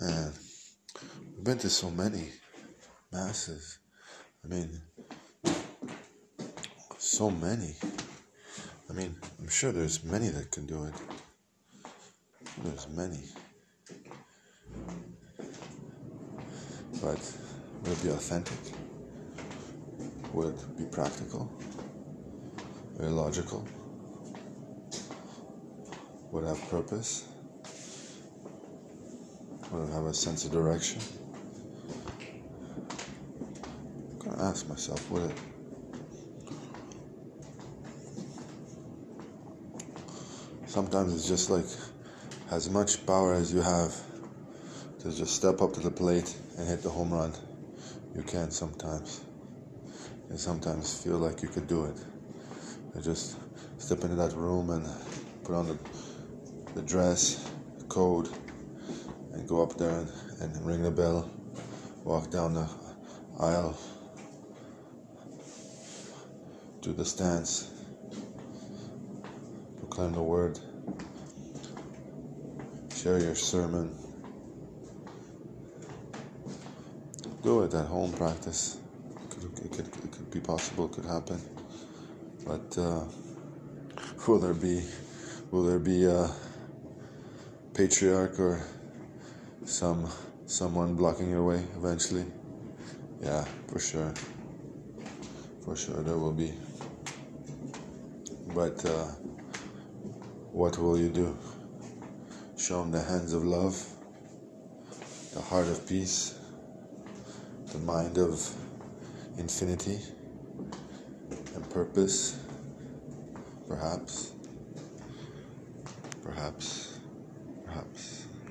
And we've been to so many masses. I mean, so many. I mean, I'm sure there's many that can do it. There's many. But will it be authentic? Will it be practical? Very logical? Would have purpose? It have a sense of direction? I'm gonna ask myself, would it? Sometimes it's just like as much power as you have to just step up to the plate and hit the home run. You can sometimes. And sometimes feel like you could do it. And just step into that room and put on the, the dress, the code, and go up there and, ring the bell, walk down the aisle, do the stance, proclaim the word, share your sermon. Do it at home, practice. It could, it could, it could be possible, it could happen. But uh, will there be, will there be a patriarch or some someone blocking your way eventually? Yeah, for sure. For sure, there will be. But uh, what will you do? Show them the hands of love, the heart of peace, the mind of infinity and purpose, perhaps, perhaps, perhaps.